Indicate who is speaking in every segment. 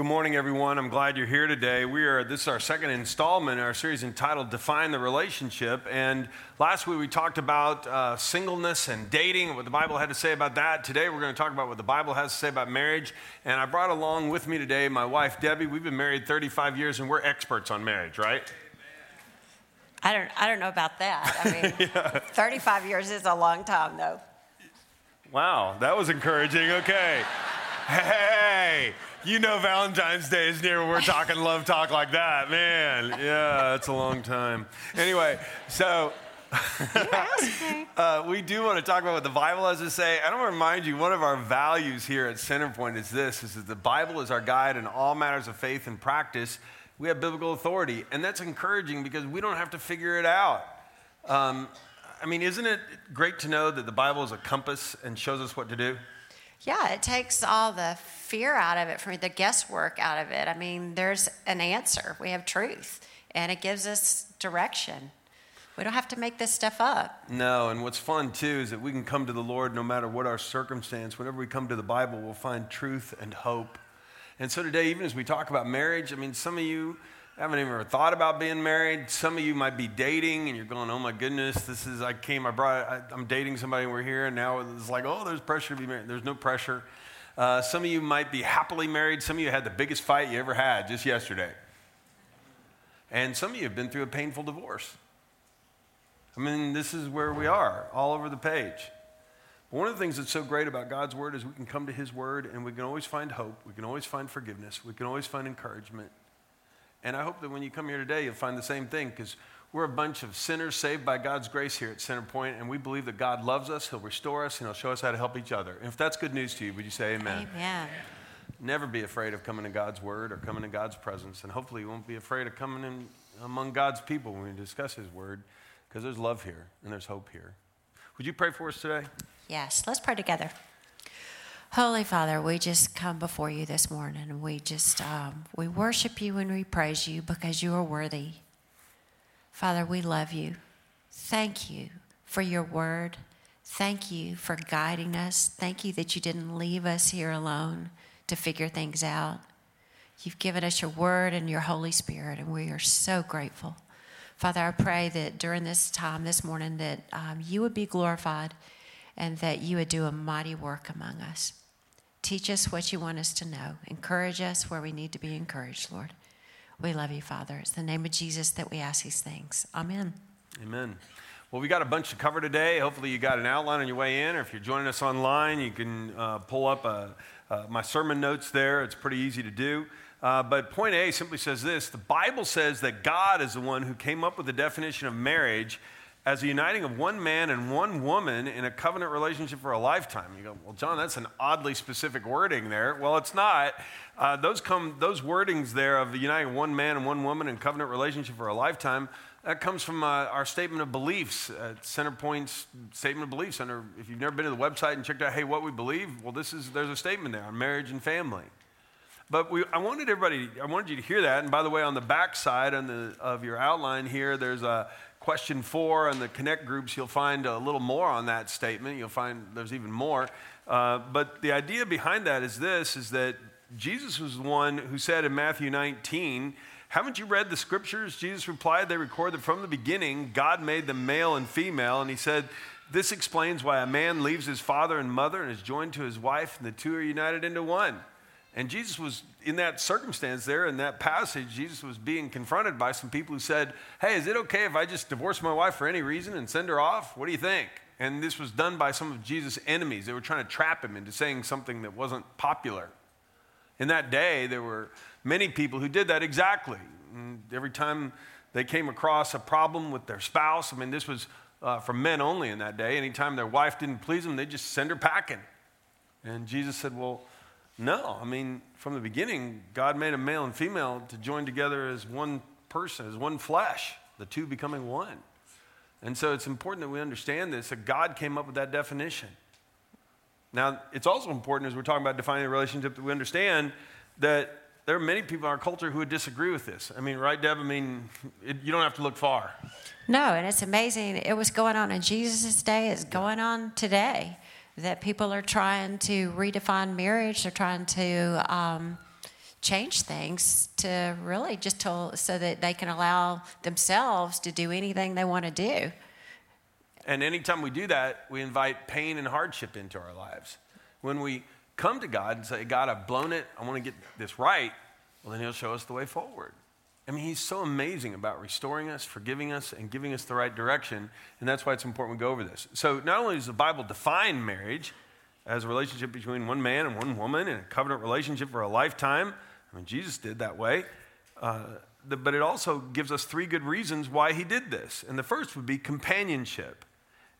Speaker 1: Good morning, everyone. I'm glad you're here today. We are this is our second installment in our series entitled "Define the Relationship." And last week we talked about uh, singleness and dating, what the Bible had to say about that. Today we're going to talk about what the Bible has to say about marriage. And I brought along with me today my wife Debbie. We've been married 35 years, and we're experts on marriage, right?
Speaker 2: I don't, I don't know about that. I mean, yeah. 35 years is a long time, though.
Speaker 1: Wow, that was encouraging. Okay. Hey, you know Valentine's Day is near when we're talking love talk like that. Man, yeah, that's a long time. Anyway, so uh, we do want to talk about what the Bible has to say. I don't want to remind you, one of our values here at Centerpoint is this, is that the Bible is our guide in all matters of faith and practice. We have biblical authority, and that's encouraging because we don't have to figure it out. Um, I mean, isn't it great to know that the Bible is a compass and shows us what to do?
Speaker 2: Yeah, it takes all the fear out of it, for me, the guesswork out of it. I mean, there's an answer. We have truth, and it gives us direction. We don't have to make this stuff up.
Speaker 1: No, and what's fun too is that we can come to the Lord no matter what our circumstance. Whenever we come to the Bible, we'll find truth and hope. And so today, even as we talk about marriage, I mean, some of you haven't even ever thought about being married. Some of you might be dating and you're going, oh my goodness, this is, I came, I brought, I, am dating somebody we're here and now it's like, oh, there's pressure to be married. There's no pressure. Uh, some of you might be happily married. Some of you had the biggest fight you ever had just yesterday. And some of you have been through a painful divorce. I mean, this is where we are, all over the page. One of the things that's so great about God's Word is we can come to His Word and we can always find hope. We can always find forgiveness. We can always find encouragement. And I hope that when you come here today, you'll find the same thing because we're a bunch of sinners saved by God's grace here at Centerpoint, and we believe that God loves us, He'll restore us, and He'll show us how to help each other. And if that's good news to you, would you say amen?
Speaker 2: Amen.
Speaker 1: Never be afraid of coming to God's Word or coming to God's presence, and hopefully you won't be afraid of coming in among God's people when we discuss His Word because there's love here and there's hope here. Would you pray for us today?
Speaker 2: Yes, let's pray together. Holy Father, we just come before you this morning we just um, we worship you and we praise you because you are worthy. Father, we love you. Thank you for your word. Thank you for guiding us. Thank you that you didn't leave us here alone to figure things out. You've given us your word and your Holy Spirit, and we are so grateful. Father, I pray that during this time this morning that um, you would be glorified and that you would do a mighty work among us. Teach us what you want us to know. Encourage us where we need to be encouraged, Lord. We love you, Father. It's the name of Jesus that we ask these things. Amen.
Speaker 1: Amen. Well, we got a bunch to cover today. Hopefully, you got an outline on your way in, or if you're joining us online, you can uh, pull up uh, uh, my sermon notes there. It's pretty easy to do. Uh, but point A simply says this The Bible says that God is the one who came up with the definition of marriage as a uniting of one man and one woman in a covenant relationship for a lifetime. You go, well, John, that's an oddly specific wording there. Well, it's not. Uh, those come, those wordings there of uniting one man and one woman in covenant relationship for a lifetime. That comes from uh, our statement of beliefs, uh, Centerpoint's statement of beliefs. Under, if you've never been to the website and checked out, hey, what we believe, well, this is there's a statement there on marriage and family. But we, I wanted everybody, I wanted you to hear that. And by the way, on the back side on the, of your outline here, there's a question four and the connect groups, you'll find a little more on that statement. You'll find there's even more. Uh, but the idea behind that is this: is that Jesus was the one who said in Matthew 19, "Haven't you read the scriptures?" Jesus replied, "They record that from the beginning God made them male and female." And he said. This explains why a man leaves his father and mother and is joined to his wife, and the two are united into one. And Jesus was in that circumstance there, in that passage, Jesus was being confronted by some people who said, Hey, is it okay if I just divorce my wife for any reason and send her off? What do you think? And this was done by some of Jesus' enemies. They were trying to trap him into saying something that wasn't popular. In that day, there were many people who did that exactly. And every time they came across a problem with their spouse, I mean, this was uh, for men only in that day. Anytime their wife didn't please them, they'd just send her packing. And Jesus said, Well, no, I mean, from the beginning, God made a male and female to join together as one person, as one flesh, the two becoming one. And so it's important that we understand this, that God came up with that definition. Now, it's also important as we're talking about defining a relationship that we understand that there are many people in our culture who would disagree with this. I mean, right, Deb? I mean, it, you don't have to look far.
Speaker 2: No, and it's amazing. It was going on in Jesus' day, it's going on today that people are trying to redefine marriage. They're trying to um, change things to really just to, so that they can allow themselves to do anything they want to do.
Speaker 1: And anytime we do that, we invite pain and hardship into our lives. When we come to God and say, God, I've blown it, I want to get this right, well, then He'll show us the way forward. I mean, He's so amazing about restoring us, forgiving us, and giving us the right direction. And that's why it's important we go over this. So, not only does the Bible define marriage as a relationship between one man and one woman in a covenant relationship for a lifetime, I mean, Jesus did that way. Uh, the, but it also gives us three good reasons why he did this. And the first would be companionship.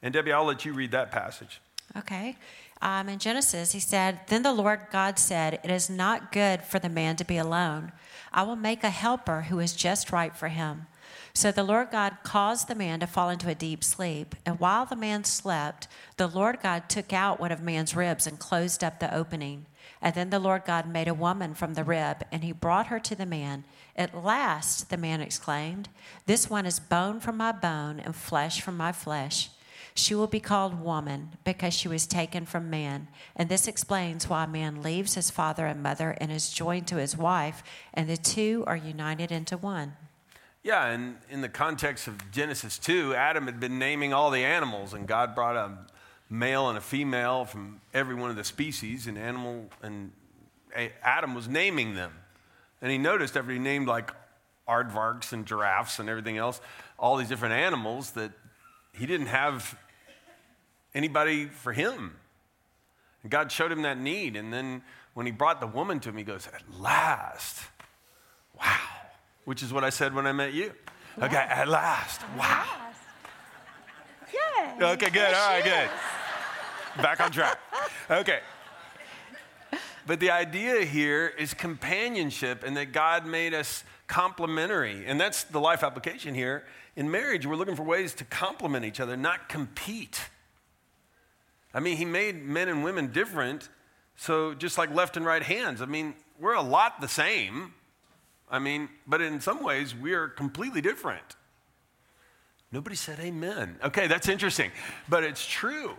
Speaker 1: And Debbie, I'll let you read that passage.
Speaker 2: Okay. Um, in Genesis, he said, Then the Lord God said, It is not good for the man to be alone. I will make a helper who is just right for him. So the Lord God caused the man to fall into a deep sleep. And while the man slept, the Lord God took out one of man's ribs and closed up the opening. And then the Lord God made a woman from the rib, and he brought her to the man. At last, the man exclaimed, This one is bone from my bone and flesh from my flesh. She will be called woman because she was taken from man. And this explains why man leaves his father and mother and is joined to his wife, and the two are united into one.
Speaker 1: Yeah, and in the context of Genesis 2, Adam had been naming all the animals, and God brought a male and a female from every one of the species, and animal, and Adam was naming them. And he noticed after he named like aardvarks and giraffes and everything else, all these different animals, that he didn't have anybody for him. And God showed him that need. And then when he brought the woman to him, he goes, At last. Wow. Which is what I said when I met you. Yeah. Okay, at last. Wow.
Speaker 2: Yay.
Speaker 1: Okay, good. All right, good. Back on track. Okay. But the idea here is companionship and that God made us complementary. And that's the life application here. In marriage, we're looking for ways to complement each other, not compete. I mean, he made men and women different, so just like left and right hands. I mean, we're a lot the same. I mean, but in some ways, we are completely different. Nobody said amen. Okay, that's interesting, but it's true.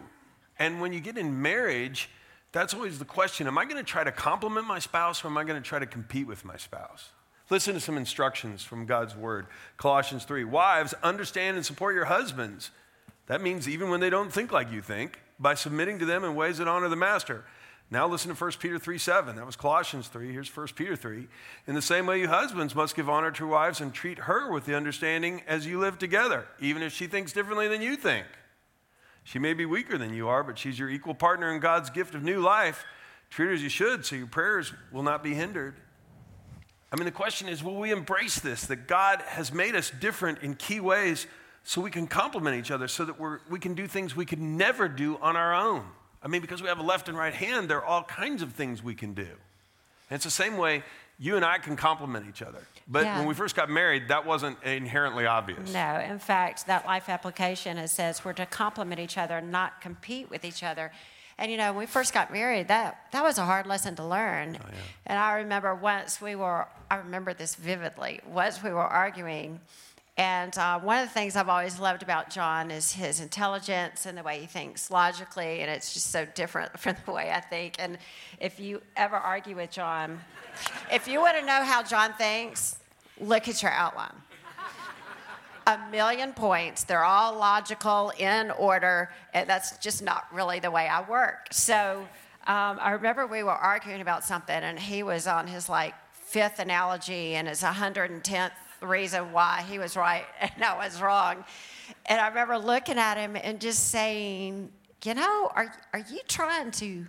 Speaker 1: And when you get in marriage, that's always the question Am I going to try to complement my spouse or am I going to try to compete with my spouse? Listen to some instructions from God's word. Colossians 3 Wives, understand and support your husbands. That means even when they don't think like you think by submitting to them in ways that honor the master. Now listen to 1 Peter 3 7. That was Colossians 3. Here's 1 Peter 3. In the same way, you husbands must give honor to wives and treat her with the understanding as you live together, even if she thinks differently than you think. She may be weaker than you are, but she's your equal partner in God's gift of new life. Treat her as you should, so your prayers will not be hindered. I mean, the question is will we embrace this, that God has made us different in key ways so we can complement each other so that we're, we can do things we could never do on our own. I mean, because we have a left and right hand, there are all kinds of things we can do. And it's the same way you and I can complement each other. But yeah. when we first got married, that wasn't inherently obvious.
Speaker 2: No, in fact, that life application it says we're to complement each other, not compete with each other. And you know, when we first got married, that that was a hard lesson to learn. Oh, yeah. And I remember once we were, I remember this vividly. Once we were arguing, and uh, one of the things I've always loved about John is his intelligence and the way he thinks logically, and it's just so different from the way I think. And if you ever argue with John, if you want to know how John thinks, look at your outline. A million points, they're all logical, in order, and that's just not really the way I work. So um, I remember we were arguing about something, and he was on his like fifth analogy and his 110th reason why he was right and I was wrong. And I remember looking at him and just saying, you know, are, are you trying to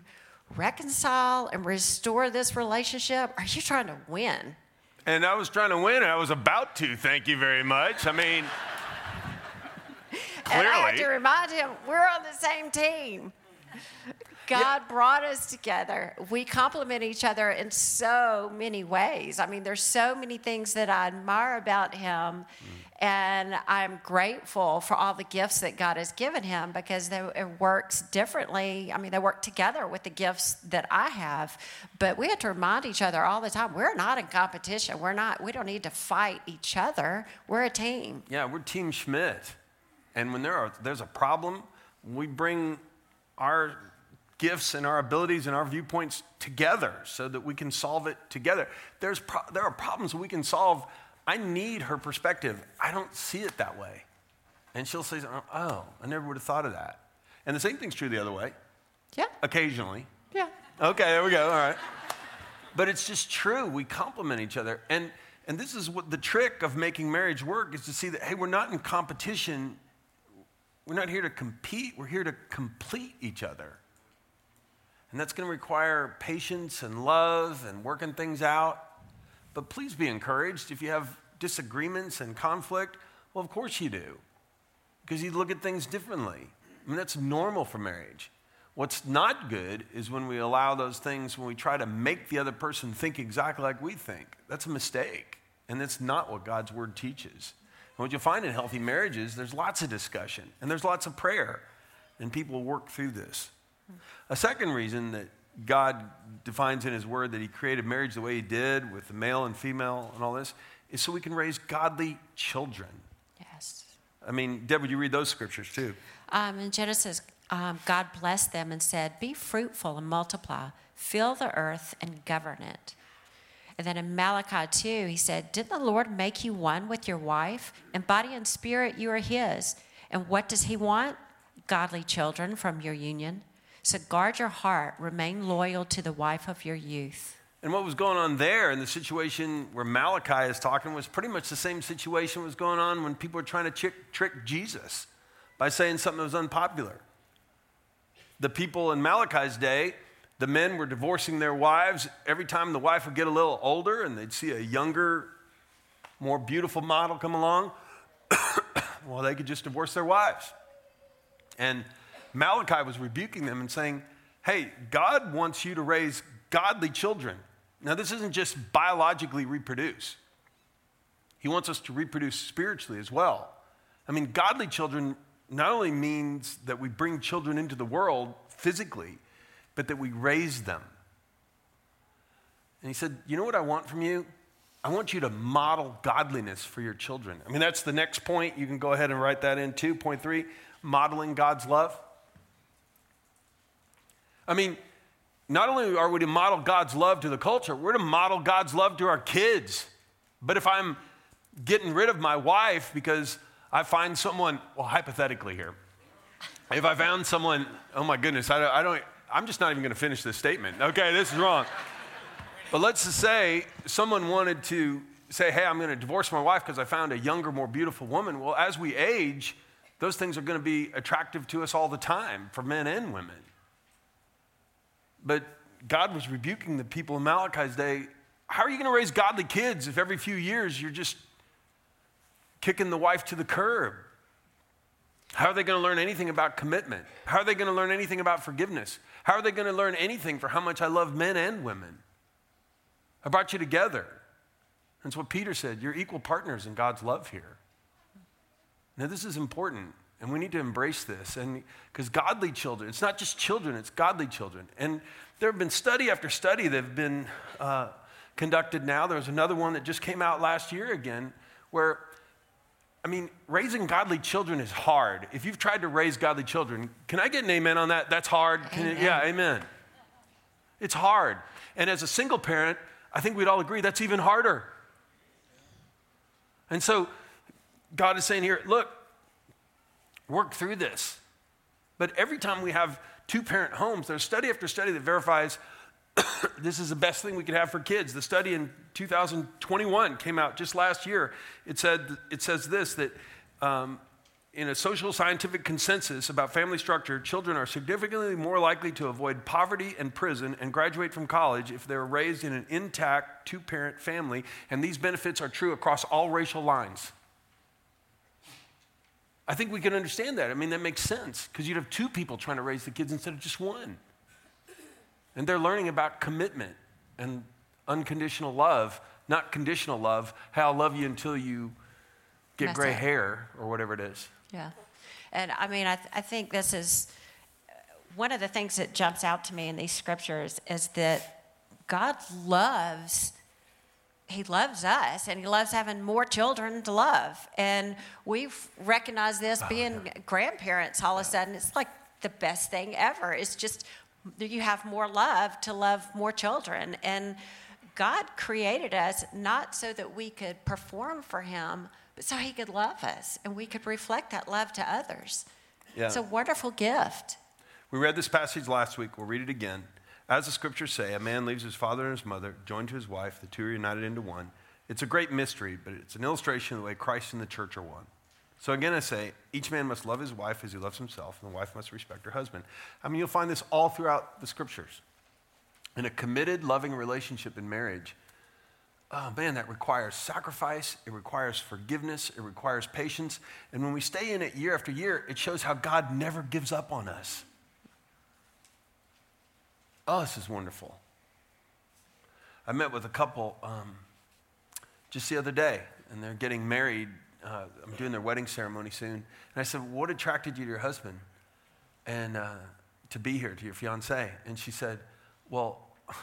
Speaker 2: reconcile and restore this relationship? Are you trying to win?
Speaker 1: And I was trying to win, and I was about to, thank you very much. I mean,
Speaker 2: clearly. And I had to remind him, we're on the same team. God yeah. brought us together. We complement each other in so many ways. I mean, there's so many things that I admire about him. Mm. And I'm grateful for all the gifts that God has given him because they, it works differently. I mean, they work together with the gifts that I have. But we have to remind each other all the time we're not in competition. We're not, we don't need to fight each other. We're a team.
Speaker 1: Yeah, we're Team Schmidt. And when there are, there's a problem, we bring our gifts and our abilities and our viewpoints together so that we can solve it together. There's pro- there are problems we can solve. I need her perspective. I don't see it that way. And she'll say, Oh, I never would have thought of that. And the same thing's true the other way.
Speaker 2: Yeah.
Speaker 1: Occasionally.
Speaker 2: Yeah.
Speaker 1: Okay, there we go. All right. But it's just true. We complement each other. And, and this is what the trick of making marriage work is to see that, hey, we're not in competition. We're not here to compete. We're here to complete each other. And that's going to require patience and love and working things out. But please be encouraged if you have disagreements and conflict. Well, of course you do, because you look at things differently. I mean, that's normal for marriage. What's not good is when we allow those things, when we try to make the other person think exactly like we think. That's a mistake. And that's not what God's word teaches. And what you'll find in healthy marriages, there's lots of discussion and there's lots of prayer, and people work through this. A second reason that God defines in His Word that He created marriage the way He did with the male and female and all this is so we can raise godly children.
Speaker 2: Yes.
Speaker 1: I mean, Deb, would you read those scriptures too?
Speaker 2: Um, in Genesis, um, God blessed them and said, Be fruitful and multiply, fill the earth and govern it. And then in Malachi 2, he said, Didn't the Lord make you one with your wife? In body and spirit, you are his. And what does he want? Godly children from your union. So guard your heart, remain loyal to the wife of your youth.
Speaker 1: And what was going on there in the situation where Malachi is talking was pretty much the same situation was going on when people were trying to trick, trick Jesus by saying something that was unpopular. The people in Malachi's day, the men were divorcing their wives every time the wife would get a little older and they'd see a younger, more beautiful model come along. well, they could just divorce their wives. And Malachi was rebuking them and saying, Hey, God wants you to raise godly children. Now, this isn't just biologically reproduce, He wants us to reproduce spiritually as well. I mean, godly children not only means that we bring children into the world physically, but that we raise them. And he said, You know what I want from you? I want you to model godliness for your children. I mean, that's the next point. You can go ahead and write that in too. Point three modeling God's love. I mean, not only are we to model God's love to the culture, we're to model God's love to our kids. But if I'm getting rid of my wife because I find someone, well, hypothetically here, if I found someone, oh my goodness, I don't, I don't I'm just not even going to finish this statement. Okay, this is wrong. But let's just say someone wanted to say, hey, I'm going to divorce my wife because I found a younger, more beautiful woman. Well, as we age, those things are going to be attractive to us all the time for men and women. But God was rebuking the people in Malachi's day. How are you going to raise godly kids if every few years you're just kicking the wife to the curb? How are they going to learn anything about commitment? How are they going to learn anything about forgiveness? How are they going to learn anything for how much I love men and women? I brought you together. That's what Peter said. You're equal partners in God's love here. Now, this is important, and we need to embrace this. And because godly children, it's not just children, it's godly children. And there have been study after study that have been uh, conducted now. There was another one that just came out last year again, where I mean, raising godly children is hard. If you've tried to raise godly children, can I get an amen on that? That's hard. Amen. yeah, amen. It's hard. And as a single parent, I think we'd all agree that's even harder. And so God is saying here, look, work through this. But every time we have two parent homes, there's study after study that verifies this is the best thing we could have for kids. The study in 2021 came out just last year. It, said, it says this that um, in a social scientific consensus about family structure, children are significantly more likely to avoid poverty and prison and graduate from college if they're raised in an intact two parent family. And these benefits are true across all racial lines. I think we can understand that. I mean, that makes sense because you'd have two people trying to raise the kids instead of just one. And they're learning about commitment and unconditional love, not conditional love. Hey, I'll love you until you get Mess gray up. hair or whatever it is.
Speaker 2: Yeah. And I mean, I, th- I think this is uh, one of the things that jumps out to me in these scriptures is that God loves he loves us and he loves having more children to love. And we've recognized this oh, being yeah. grandparents all of a sudden. It's like the best thing ever. It's just you have more love to love more children. And God created us not so that we could perform for Him, but so He could love us and we could reflect that love to others.
Speaker 1: Yeah.
Speaker 2: It's a wonderful gift.
Speaker 1: We read this passage last week. We'll read it again. As the scriptures say, a man leaves his father and his mother, joined to his wife, the two are united into one. It's a great mystery, but it's an illustration of the way Christ and the church are one. So again, I say, each man must love his wife as he loves himself, and the wife must respect her husband. I mean, you'll find this all throughout the scriptures. In a committed, loving relationship in marriage, oh man, that requires sacrifice, it requires forgiveness, it requires patience. And when we stay in it year after year, it shows how God never gives up on us. Oh, this is wonderful. I met with a couple um, just the other day, and they're getting married. Uh, I'm doing their wedding ceremony soon. And I said, What attracted you to your husband and uh, to be here, to your fiance? And she said, Well,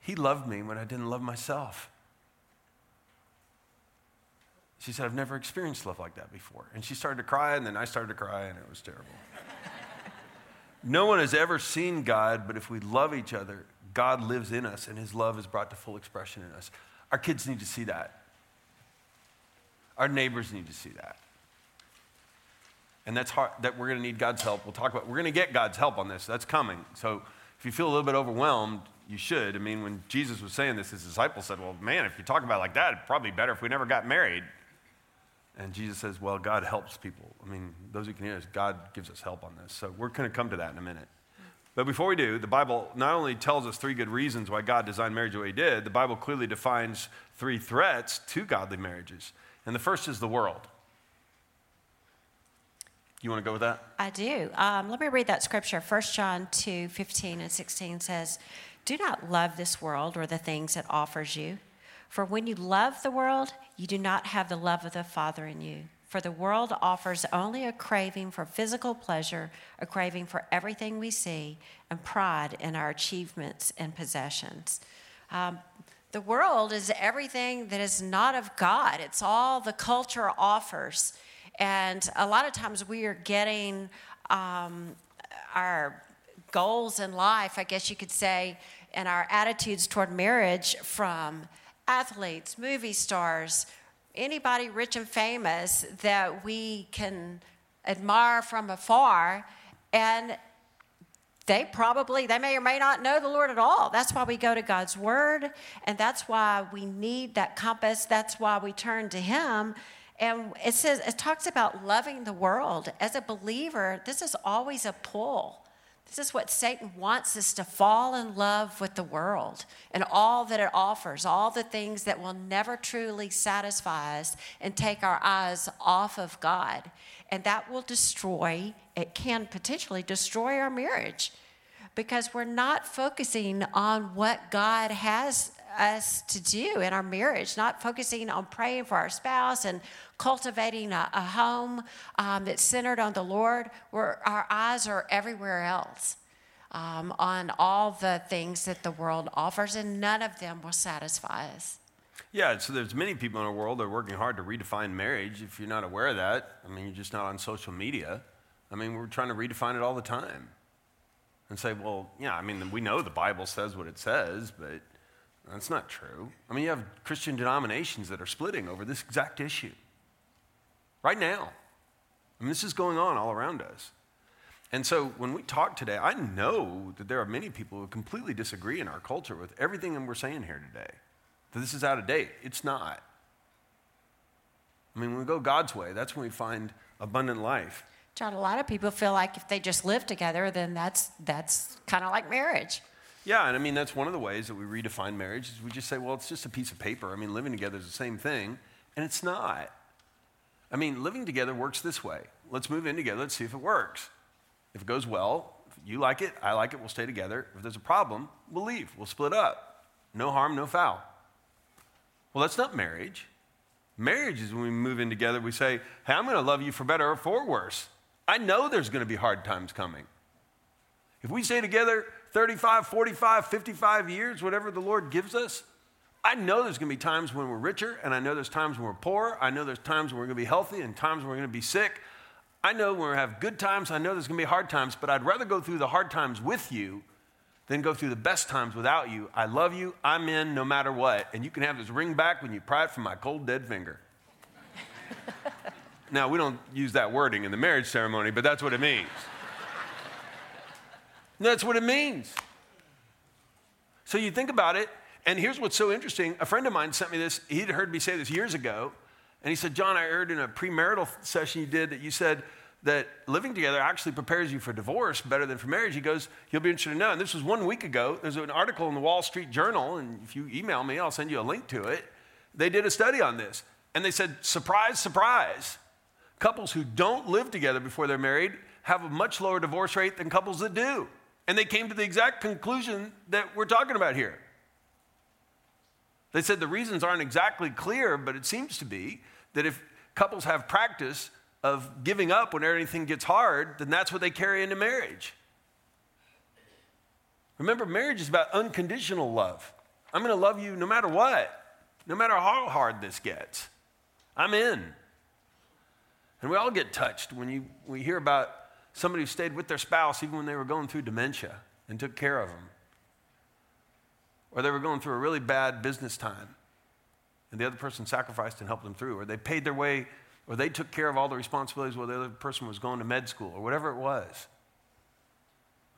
Speaker 1: he loved me when I didn't love myself. She said, I've never experienced love like that before. And she started to cry, and then I started to cry, and it was terrible. no one has ever seen God, but if we love each other, God lives in us, and his love is brought to full expression in us. Our kids need to see that. Our neighbors need to see that. And that's hard, that we're going to need God's help. We'll talk about, we're going to get God's help on this. That's coming. So if you feel a little bit overwhelmed, you should. I mean, when Jesus was saying this, his disciples said, Well, man, if you talk about it like that, it'd probably be better if we never got married. And Jesus says, Well, God helps people. I mean, those who can hear this, God gives us help on this. So we're going to come to that in a minute. But before we do, the Bible not only tells us three good reasons why God designed marriage the way He did, the Bible clearly defines three threats to godly marriages. And the first is the world. You want to go with that?
Speaker 2: I do. Um, let me read that scripture. 1 John 2 15 and 16 says, Do not love this world or the things it offers you. For when you love the world, you do not have the love of the Father in you. For the world offers only a craving for physical pleasure, a craving for everything we see, and pride in our achievements and possessions. Um, the world is everything that is not of God, it's all the culture offers. And a lot of times we are getting um, our goals in life, I guess you could say, and our attitudes toward marriage from athletes, movie stars, anybody rich and famous that we can admire from afar. And they probably they may or may not know the lord at all. That's why we go to god's word and that's why we need that compass. That's why we turn to him. And it says it talks about loving the world. As a believer this is always a pull this is what Satan wants us to fall in love with the world and all that it offers, all the things that will never truly satisfy us and take our eyes off of God. And that will destroy, it can potentially destroy our marriage because we're not focusing on what God has us to do in our marriage, not focusing on praying for our spouse and cultivating a, a home um, that's centered on the Lord, where our eyes are everywhere else. Um, on all the things that the world offers, and none of them will satisfy us.
Speaker 1: Yeah, so there's many people in our world that are working hard to redefine marriage. If you're not aware of that, I mean, you're just not on social media. I mean, we're trying to redefine it all the time and say, well, yeah, I mean, we know the Bible says what it says, but that's not true. I mean, you have Christian denominations that are splitting over this exact issue right now. I mean, this is going on all around us. And so when we talk today, I know that there are many people who completely disagree in our culture with everything that we're saying here today. That this is out of date. It's not. I mean, when we go God's way, that's when we find abundant life.
Speaker 2: John, a lot of people feel like if they just live together, then that's, that's kind of like marriage.
Speaker 1: Yeah, and I mean, that's one of the ways that we redefine marriage is we just say, well, it's just a piece of paper. I mean, living together is the same thing, and it's not. I mean, living together works this way. Let's move in together. Let's see if it works. If it goes well, you like it, I like it, we'll stay together. If there's a problem, we'll leave. We'll split up. No harm, no foul. Well, that's not marriage. Marriage is when we move in together, we say, hey, I'm going to love you for better or for worse. I know there's going to be hard times coming. If we stay together 35, 45, 55 years, whatever the Lord gives us, I know there's going to be times when we're richer, and I know there's times when we're poor. I know there's times when we're going to be healthy and times when we're going to be sick. I know we're going to have good times. I know there's going to be hard times, but I'd rather go through the hard times with you than go through the best times without you. I love you. I'm in no matter what. And you can have this ring back when you pry it from my cold, dead finger. now, we don't use that wording in the marriage ceremony, but that's what it means. That's what it means. So you think about it, and here's what's so interesting. A friend of mine sent me this. He'd heard me say this years ago. And he said, John, I heard in a premarital session you did that you said that living together actually prepares you for divorce better than for marriage. He goes, You'll be interested to know. And this was one week ago. There's an article in the Wall Street Journal, and if you email me, I'll send you a link to it. They did a study on this. And they said, Surprise, surprise. Couples who don't live together before they're married have a much lower divorce rate than couples that do. And they came to the exact conclusion that we're talking about here. They said the reasons aren't exactly clear, but it seems to be that if couples have practice of giving up when anything gets hard, then that's what they carry into marriage. Remember, marriage is about unconditional love. I'm going to love you no matter what, no matter how hard this gets. I'm in. And we all get touched when you, we hear about somebody who stayed with their spouse even when they were going through dementia and took care of them. Or they were going through a really bad business time and the other person sacrificed and helped them through, or they paid their way, or they took care of all the responsibilities while the other person was going to med school, or whatever it was.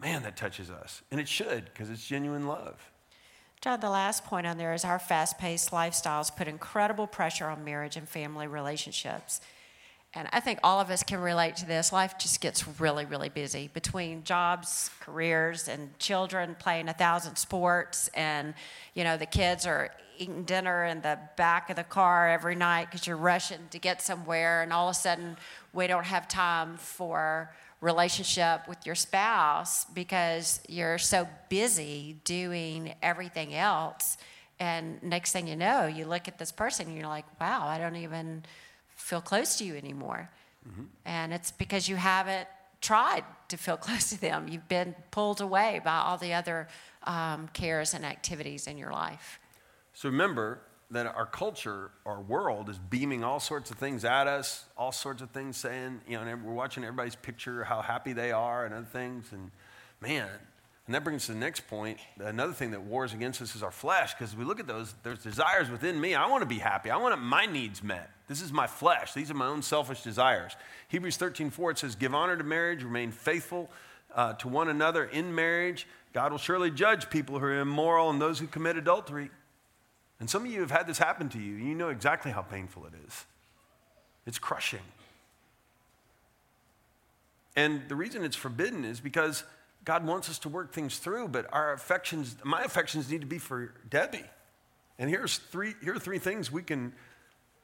Speaker 1: Man, that touches us. And it should, because it's genuine love.
Speaker 2: John, the last point on there is our fast paced lifestyles put incredible pressure on marriage and family relationships. And I think all of us can relate to this. Life just gets really, really busy between jobs, careers, and children playing a thousand sports. And, you know, the kids are eating dinner in the back of the car every night because you're rushing to get somewhere. And all of a sudden, we don't have time for relationship with your spouse because you're so busy doing everything else. And next thing you know, you look at this person and you're like, wow, I don't even feel close to you anymore. Mm-hmm. And it's because you haven't tried to feel close to them. You've been pulled away by all the other um, cares and activities in your life.
Speaker 1: So remember that our culture, our world, is beaming all sorts of things at us, all sorts of things saying, you know, we're watching everybody's picture, how happy they are, and other things. And man, and that brings us to the next point. Another thing that wars against us is our flesh, because we look at those, there's desires within me. I want to be happy. I want my needs met. This is my flesh. These are my own selfish desires. Hebrews 13, 4, it says, Give honor to marriage, remain faithful uh, to one another in marriage. God will surely judge people who are immoral and those who commit adultery. And some of you have had this happen to you. You know exactly how painful it is. It's crushing. And the reason it's forbidden is because God wants us to work things through, but our affections, my affections need to be for Debbie. And here's three, here are three things we can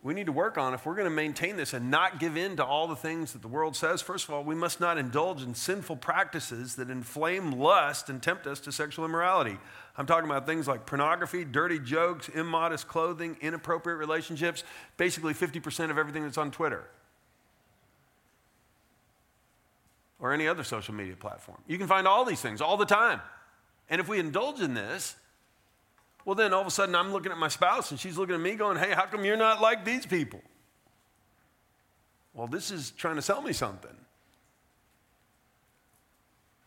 Speaker 1: we need to work on if we're going to maintain this and not give in to all the things that the world says. First of all, we must not indulge in sinful practices that inflame lust and tempt us to sexual immorality. I'm talking about things like pornography, dirty jokes, immodest clothing, inappropriate relationships, basically 50% of everything that's on Twitter. or any other social media platform. You can find all these things all the time. And if we indulge in this, well, then all of a sudden I'm looking at my spouse and she's looking at me going, hey, how come you're not like these people? Well, this is trying to sell me something.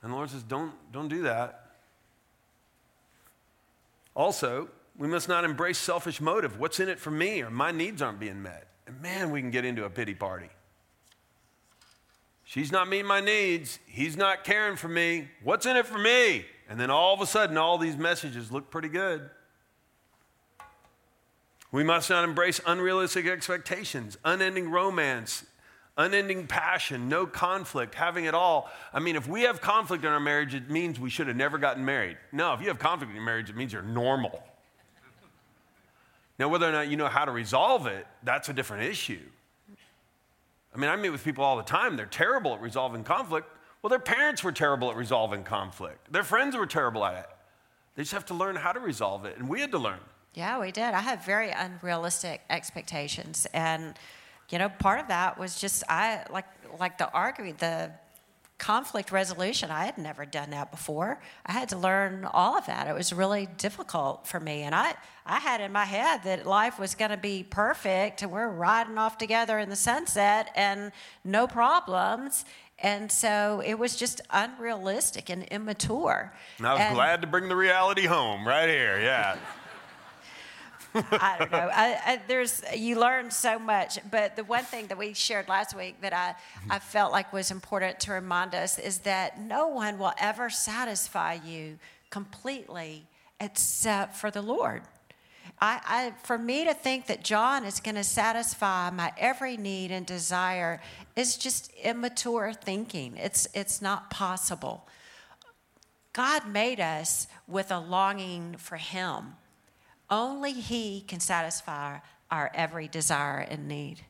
Speaker 1: And the Lord says, don't, don't do that. Also, we must not embrace selfish motive. What's in it for me or my needs aren't being met? And man, we can get into a pity party. She's not meeting my needs. He's not caring for me. What's in it for me? And then all of a sudden, all these messages look pretty good. We must not embrace unrealistic expectations, unending romance, unending passion, no conflict, having it all. I mean, if we have conflict in our marriage, it means we should have never gotten married. No, if you have conflict in your marriage, it means you're normal. Now, whether or not you know how to resolve it, that's a different issue. I mean, I meet with people all the time. They're terrible at resolving conflict. Well, their parents were terrible at resolving conflict. Their friends were terrible at it. They just have to learn how to resolve it. And we had to learn.
Speaker 2: Yeah, we did. I had very unrealistic expectations. And, you know, part of that was just I like like the argument, the conflict resolution. I had never done that before. I had to learn all of that. It was really difficult for me. And I, I had in my head that life was going to be perfect. and We're riding off together in the sunset and no problems. And so it was just unrealistic and immature.
Speaker 1: And I was
Speaker 2: and,
Speaker 1: glad to bring the reality home right here. Yeah.
Speaker 2: I don't know. I, I, there's you learn so much, but the one thing that we shared last week that I, I felt like was important to remind us is that no one will ever satisfy you completely except for the Lord. I, I, for me to think that John is going to satisfy my every need and desire is just immature thinking. It's, it's not possible. God made us with a longing for Him. Only He can satisfy our every desire and need.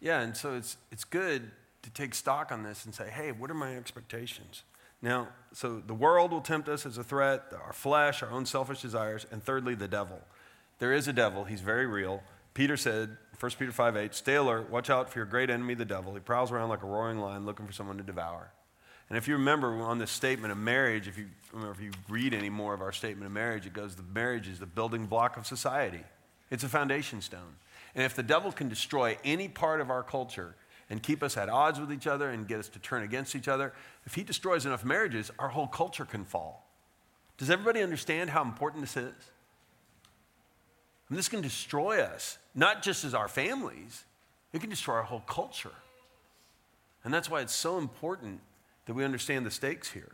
Speaker 1: Yeah, and so it's, it's good to take stock on this and say, hey, what are my expectations? Now, so the world will tempt us as a threat, our flesh, our own selfish desires, and thirdly, the devil. There is a devil, he's very real. Peter said, 1 Peter 5 8, stay alert, watch out for your great enemy, the devil. He prowls around like a roaring lion looking for someone to devour. And if you remember on this statement of marriage, if you, if you read any more of our statement of marriage, it goes the marriage is the building block of society. It's a foundation stone. And if the devil can destroy any part of our culture and keep us at odds with each other and get us to turn against each other, if he destroys enough marriages, our whole culture can fall. Does everybody understand how important this is? And this can destroy us, not just as our families, it can destroy our whole culture. And that's why it's so important that we understand the stakes here.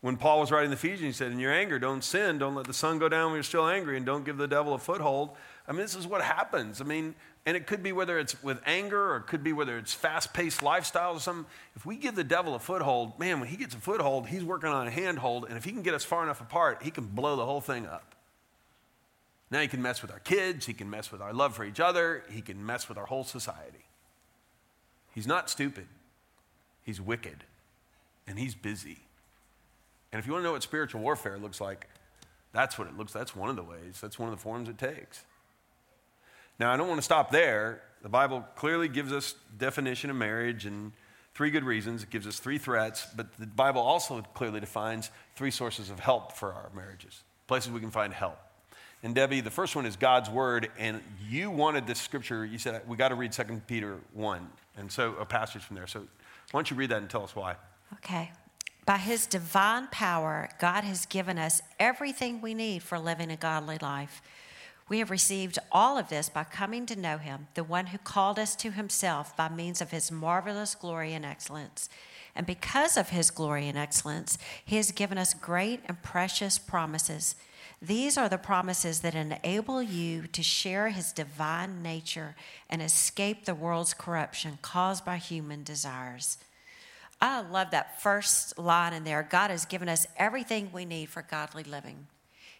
Speaker 1: When Paul was writing the Ephesians, he said, In your anger, don't sin, don't let the sun go down when you're still angry, and don't give the devil a foothold. I mean, this is what happens. I mean, and it could be whether it's with anger or it could be whether it's fast paced lifestyles or something. If we give the devil a foothold, man, when he gets a foothold, he's working on a handhold, and if he can get us far enough apart, he can blow the whole thing up. Now he can mess with our kids, he can mess with our love for each other, he can mess with our whole society. He's not stupid. He's wicked and he's busy. And if you want to know what spiritual warfare looks like, that's what it looks That's one of the ways, that's one of the forms it takes. Now, I don't want to stop there. The Bible clearly gives us definition of marriage and three good reasons. It gives us three threats, but the Bible also clearly defines three sources of help for our marriages, places we can find help. And Debbie, the first one is God's word, and you wanted this scripture. You said we got to read 2 Peter 1, and so a passage from there. So why don't you read that and tell us why?
Speaker 2: Okay. By his divine power, God has given us everything we need for living a godly life. We have received all of this by coming to know him, the one who called us to himself by means of his marvelous glory and excellence. And because of his glory and excellence, he has given us great and precious promises. These are the promises that enable you to share his divine nature and escape the world's corruption caused by human desires. I love that first line in there. God has given us everything we need for godly living.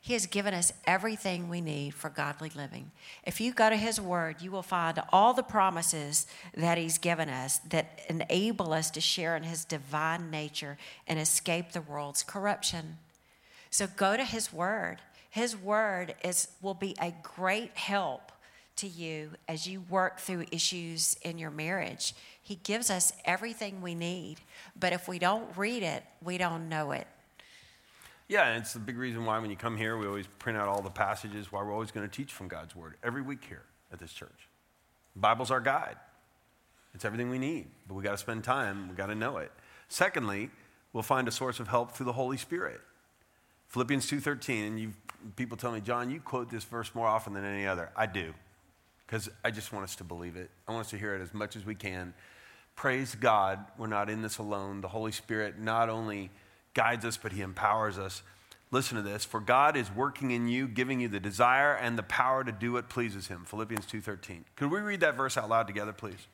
Speaker 2: He has given us everything we need for godly living. If you go to His Word, you will find all the promises that He's given us that enable us to share in His divine nature and escape the world's corruption. So go to His Word. His Word is, will be a great help to you as you work through issues in your marriage. He gives us everything we need, but if we don't read it, we don't know it.
Speaker 1: Yeah, and it's the big reason why when you come here, we always print out all the passages, why we're always going to teach from God's Word every week here at this church. The Bible's our guide. It's everything we need, but we got to spend time, we got to know it. Secondly, we'll find a source of help through the Holy Spirit. Philippians 2:13, and you people tell me, John, you quote this verse more often than any other. I do, because I just want us to believe it. I want us to hear it as much as we can. Praise God, we're not in this alone. The Holy Spirit not only guides us, but He empowers us. Listen to this: For God is working in you, giving you the desire and the power to do what pleases Him. Philippians two thirteen. Could we read that verse out loud together, please?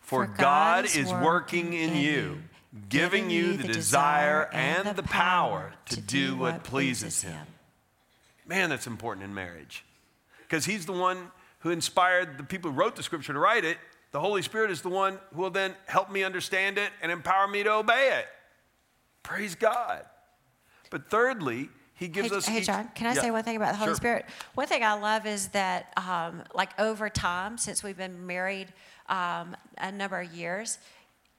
Speaker 1: For, For God, God, is working in, in you giving you the desire and the power to do what pleases Him. Man, that's important in marriage. Because He's the one who inspired the people who wrote the scripture to write it. The Holy Spirit is the one who will then help me understand it and empower me to obey it. Praise God. But thirdly, he gives
Speaker 2: hey,
Speaker 1: us.
Speaker 2: Hey, John, can I yeah. say one thing about the Holy
Speaker 1: sure.
Speaker 2: Spirit? One thing I love is that, um, like, over time, since we've been married um, a number of years,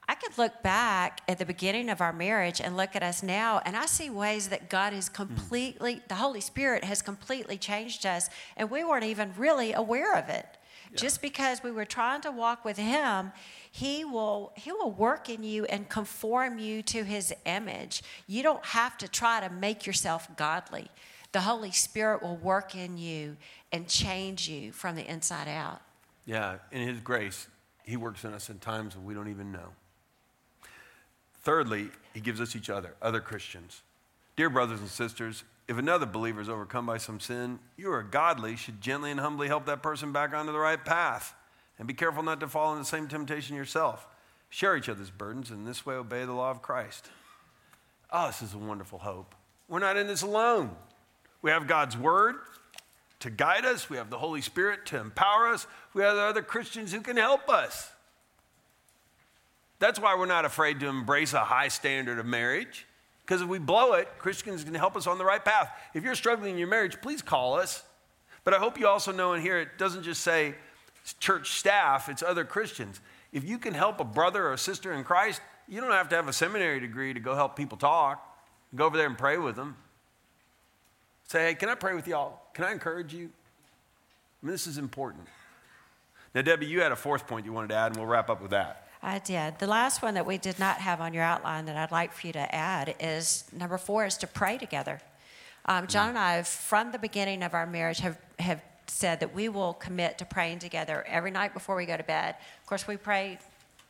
Speaker 2: I could look back at the beginning of our marriage and look at us now, and I see ways that God has mm. completely, the Holy Spirit has completely changed us, and we weren't even really aware of it. Just because we were trying to walk with Him, He will He will work in you and conform you to His image. You don't have to try to make yourself godly. The Holy Spirit will work in you and change you from the inside out.
Speaker 1: Yeah, in His grace, He works in us in times when we don't even know. Thirdly, He gives us each other, other Christians. Dear brothers and sisters, if another believer is overcome by some sin, you are godly, should gently and humbly help that person back onto the right path. And be careful not to fall into the same temptation yourself. Share each other's burdens, and in this way obey the law of Christ. Oh, this is a wonderful hope. We're not in this alone. We have God's Word to guide us, we have the Holy Spirit to empower us, we have other Christians who can help us. That's why we're not afraid to embrace a high standard of marriage. Because if we blow it, Christians can help us on the right path. If you're struggling in your marriage, please call us. But I hope you also know in here it doesn't just say church staff, it's other Christians. If you can help a brother or a sister in Christ, you don't have to have a seminary degree to go help people talk. Go over there and pray with them. Say, hey, can I pray with y'all? Can I encourage you? I mean, this is important. Now, Debbie, you had a fourth point you wanted to add, and we'll wrap up with that.
Speaker 2: I did. The last one that we did not have on your outline that I'd like for you to add is number four is to pray together. Um, John and I, from the beginning of our marriage, have, have said that we will commit to praying together every night before we go to bed. Of course, we pray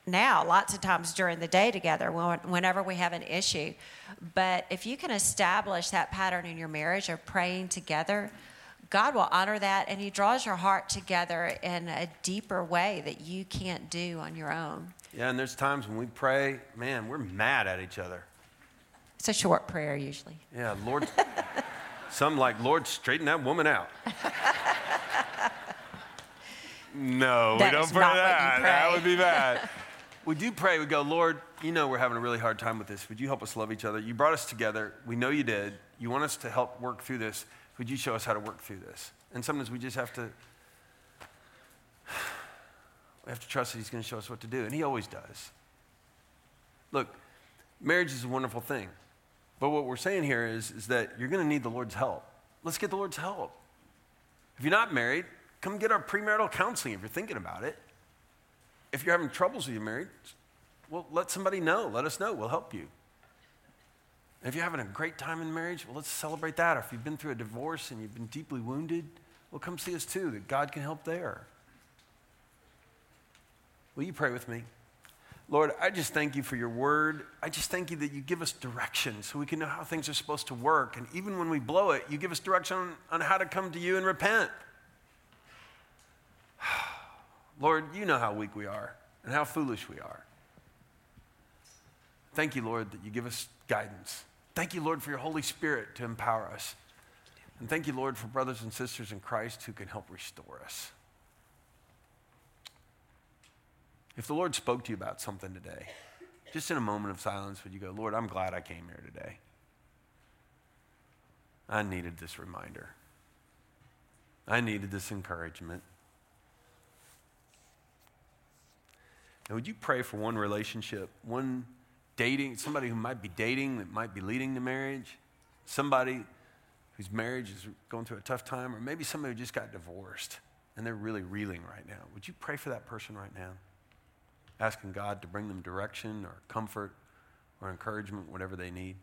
Speaker 2: now lots of times during the day together whenever we have an issue. But if you can establish that pattern in your marriage of praying together, God will honor that and He draws your heart together in a deeper way that you can't do on your own.
Speaker 1: Yeah, and there's times when we pray, man, we're mad at each other.
Speaker 2: It's a short prayer usually.
Speaker 1: Yeah, Lord. some like, Lord, straighten that woman out. no,
Speaker 2: that
Speaker 1: we don't pray
Speaker 2: that.
Speaker 1: That would be bad. we do pray. We go, Lord, you know we're having a really hard time with this. Would you help us love each other? You brought us together. We know you did. You want us to help work through this. Would you show us how to work through this? And sometimes we just have to we have to trust that He's going to show us what to do. And He always does. Look, marriage is a wonderful thing. But what we're saying here is, is that you're going to need the Lord's help. Let's get the Lord's help. If you're not married, come get our premarital counseling if you're thinking about it. If you're having troubles with your marriage, well, let somebody know. Let us know. We'll help you. And if you're having a great time in marriage, well, let's celebrate that. Or if you've been through a divorce and you've been deeply wounded, well, come see us too, that God can help there. Will you pray with me? Lord, I just thank you for your word. I just thank you that you give us direction so we can know how things are supposed to work. And even when we blow it, you give us direction on, on how to come to you and repent. Lord, you know how weak we are and how foolish we are. Thank you, Lord, that you give us guidance. Thank you, Lord, for your Holy Spirit to empower us. And thank you, Lord, for brothers and sisters in Christ who can help restore us. If the Lord spoke to you about something today, just in a moment of silence, would you go, Lord, I'm glad I came here today? I needed this reminder. I needed this encouragement. And would you pray for one relationship, one dating, somebody who might be dating that might be leading to marriage, somebody whose marriage is going through a tough time, or maybe somebody who just got divorced and they're really reeling right now? Would you pray for that person right now? asking God to bring them direction or comfort or encouragement, whatever they need.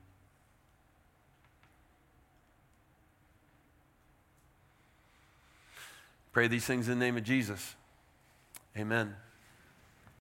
Speaker 1: Pray these things in the name of Jesus. Amen.